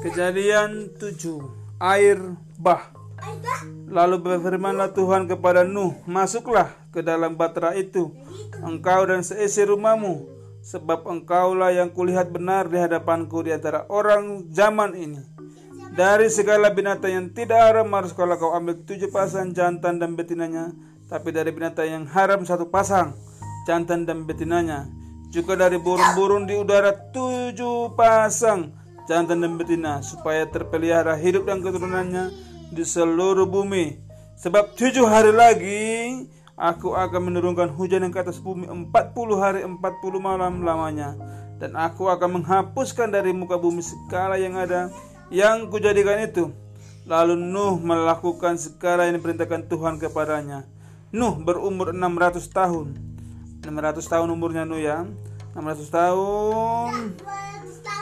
Kejadian 7 Air bah. Lalu berfirmanlah Tuhan kepada Nuh Masuklah ke dalam batra itu. Engkau dan seisi rumahmu. Sebab engkaulah yang kulihat benar di hadapanku di antara orang zaman ini. Dari segala binatang yang tidak haram harus kalau kau ambil tujuh pasang jantan dan betinanya. Tapi dari binatang yang haram satu pasang jantan dan betinanya. Juga dari burung-burung di udara tujuh pasang jantan dan betina supaya terpelihara hidup dan keturunannya di seluruh bumi. Sebab tujuh hari lagi aku akan menurunkan hujan yang ke atas bumi empat puluh hari empat puluh malam lamanya. Dan aku akan menghapuskan dari muka bumi segala yang ada yang kujadikan itu. Lalu Nuh melakukan segala yang diperintahkan Tuhan kepadanya. Nuh berumur 600 tahun. 600 tahun umurnya Nuh ya. 600 tahun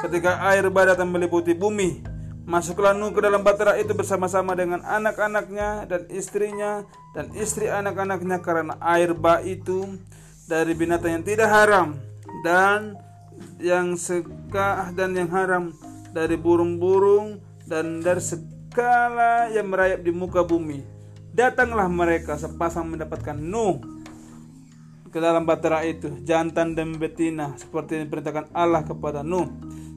ketika air bah datang meliputi bumi. Masuklah Nuh ke dalam batera itu bersama-sama dengan anak-anaknya dan istrinya dan istri anak-anaknya karena air bah itu dari binatang yang tidak haram dan yang seka dan yang haram dari burung-burung dan dari segala yang merayap di muka bumi. Datanglah mereka sepasang mendapatkan Nuh ke dalam batera itu jantan dan betina seperti yang diperintahkan Allah kepada Nuh.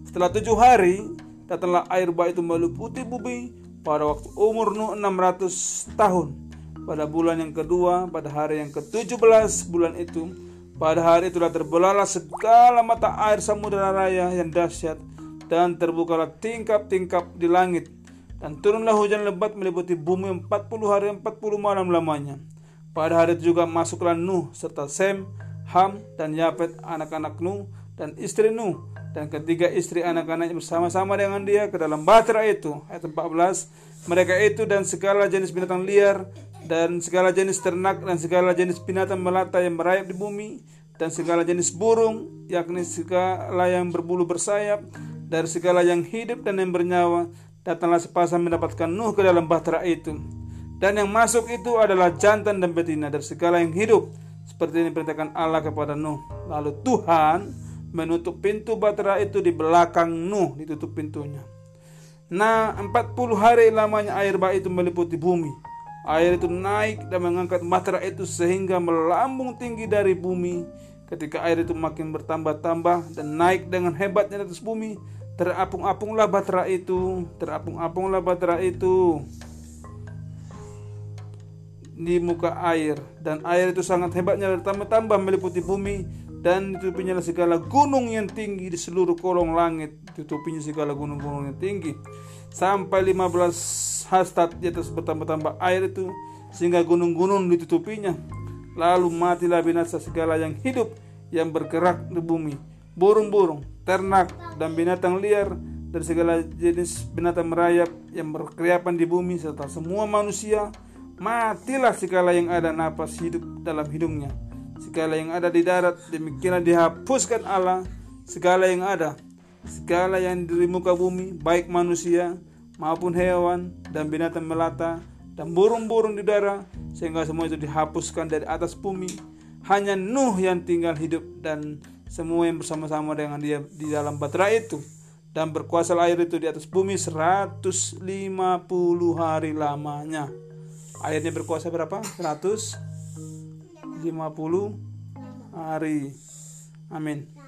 Setelah tujuh hari datanglah air bah itu meliputi bumi pada waktu umur Nuh 600 tahun. Pada bulan yang kedua, pada hari yang ke-17 bulan itu, pada hari itulah terbelalah segala mata air samudera raya yang dahsyat dan terbukalah tingkap-tingkap di langit dan turunlah hujan lebat meliputi bumi 40 hari 40 malam lamanya. Pada hari itu juga masuklah Nuh serta Sem, Ham dan Yafet anak-anak Nuh dan istri Nuh dan ketiga istri anak-anaknya bersama-sama dengan dia ke dalam bahtera itu. Ayat 14. Mereka itu dan segala jenis binatang liar dan segala jenis ternak dan segala jenis binatang melata yang merayap di bumi dan segala jenis burung yakni segala yang berbulu bersayap dari segala yang hidup dan yang bernyawa datanglah sepasang mendapatkan Nuh ke dalam bahtera itu. Dan yang masuk itu adalah jantan dan betina dari segala yang hidup seperti yang diperintahkan Allah kepada Nuh. Lalu Tuhan menutup pintu bahtera itu di belakang Nuh ditutup pintunya. Nah, 40 hari lamanya air bah itu meliputi bumi. Air itu naik dan mengangkat bahtera itu sehingga melambung tinggi dari bumi. Ketika air itu makin bertambah-tambah dan naik dengan hebatnya di atas bumi, terapung-apunglah bahtera itu, terapung-apunglah bahtera itu di muka air. Dan air itu sangat hebatnya bertambah-tambah meliputi bumi dan ditutupinya segala gunung yang tinggi di seluruh kolong langit. Ditutupinya segala gunung-gunung yang tinggi. Sampai 15 hastat di atas bertambah-tambah air itu sehingga gunung-gunung ditutupinya. Lalu matilah binasa segala yang hidup yang bergerak di bumi. Burung-burung ternak dan binatang liar dan segala jenis binatang merayap yang berkeriapan di bumi serta semua manusia matilah segala yang ada napas hidup dalam hidungnya. Segala yang ada di darat demikianlah dihapuskan Allah. Segala yang ada segala yang di muka bumi baik manusia maupun hewan dan binatang melata dan burung-burung di darat sehingga semua itu dihapuskan dari atas bumi. Hanya Nuh yang tinggal hidup dan semua yang bersama-sama dengan dia di dalam batra itu. Dan berkuasa air itu di atas bumi 150 hari lamanya airnya berkuasa berapa 100 50 hari. Amin.